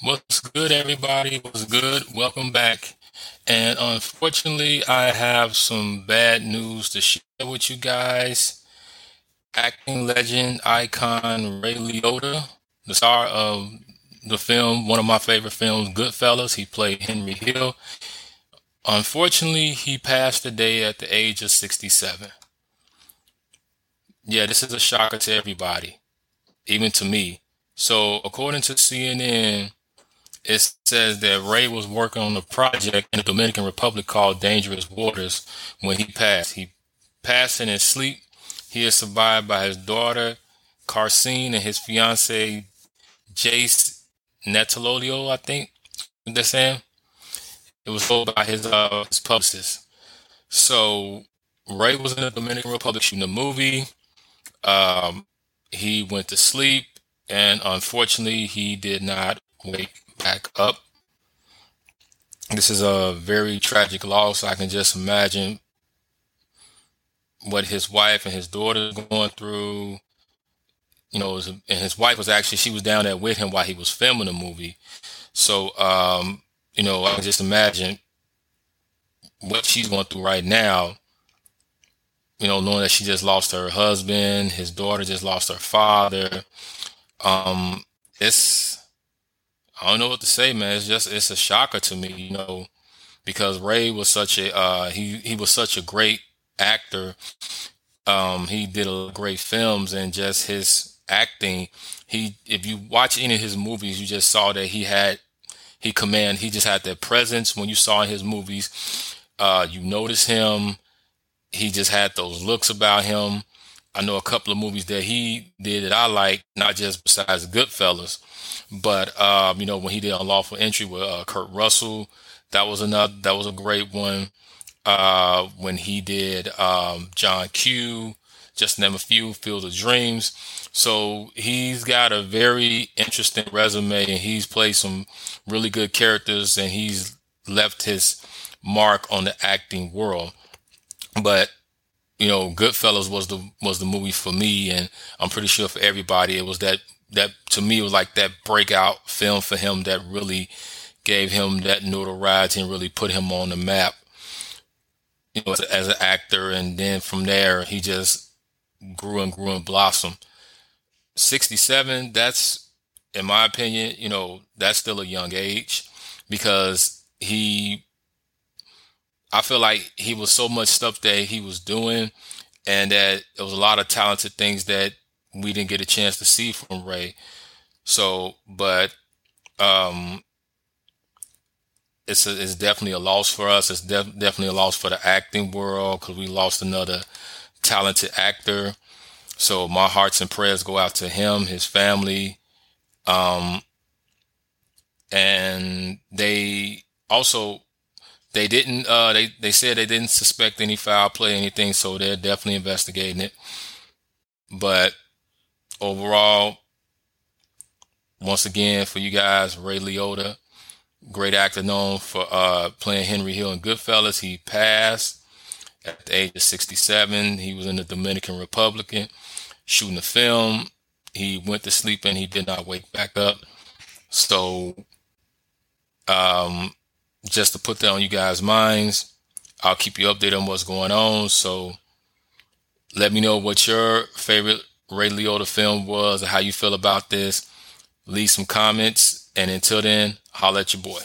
What's good, everybody? What's good? Welcome back. And unfortunately, I have some bad news to share with you guys. Acting legend, icon Ray Liotta, the star of the film, one of my favorite films, Goodfellas, he played Henry Hill. Unfortunately, he passed today at the age of 67. Yeah, this is a shocker to everybody, even to me. So, according to CNN, it says that Ray was working on a project in the Dominican Republic called Dangerous Waters when he passed. He passed in his sleep. He is survived by his daughter, Karsen, and his fiance, Jace Netalolio, I think they're saying. It was told by his, uh, his publicist. So Ray was in the Dominican Republic shooting a movie. Um, he went to sleep, and unfortunately, he did not wake back up. This is a very tragic loss. I can just imagine what his wife and his daughter going through. You know, and his wife was actually she was down there with him while he was filming the movie. So, um, you know, I can just imagine what she's going through right now. You know, knowing that she just lost her husband, his daughter just lost her father. Um, it's I don't know what to say, man. It's just it's a shocker to me, you know, because Ray was such a uh, he he was such a great actor. Um, he did a great films and just his acting. He if you watch any of his movies, you just saw that he had he command. He just had that presence when you saw his movies. Uh, you notice him. He just had those looks about him. I know a couple of movies that he did that I like, not just besides Goodfellas, but um, you know when he did Unlawful Entry with uh, Kurt Russell, that was another that was a great one. Uh, when he did um, John Q, just name a few, Field of Dreams. So he's got a very interesting resume, and he's played some really good characters, and he's left his mark on the acting world. But you know, Goodfellas was the was the movie for me, and I'm pretty sure for everybody, it was that that to me was like that breakout film for him that really gave him that notoriety and really put him on the map. You know, as, as an actor, and then from there he just grew and grew and blossomed. 67, that's in my opinion, you know, that's still a young age because he I feel like he was so much stuff that he was doing and that it was a lot of talented things that we didn't get a chance to see from Ray. So, but um, it's a, it's definitely a loss for us. It's def- definitely a loss for the acting world because we lost another talented actor. So my hearts and prayers go out to him, his family, um, and they also they didn't uh, they they said they didn't suspect any foul play anything, so they're definitely investigating it. But overall, once again, for you guys, Ray Liotta, great actor known for uh, playing Henry Hill in Goodfellas. He passed at the age of 67. He was in the Dominican Republic shooting a film. He went to sleep and he did not wake back up. So, um, just to put that on you guys' minds, I'll keep you updated on what's going on. So, let me know what your favorite Ray Liotta film was and how you feel about this. Leave some comments. And until then, holla at your boy.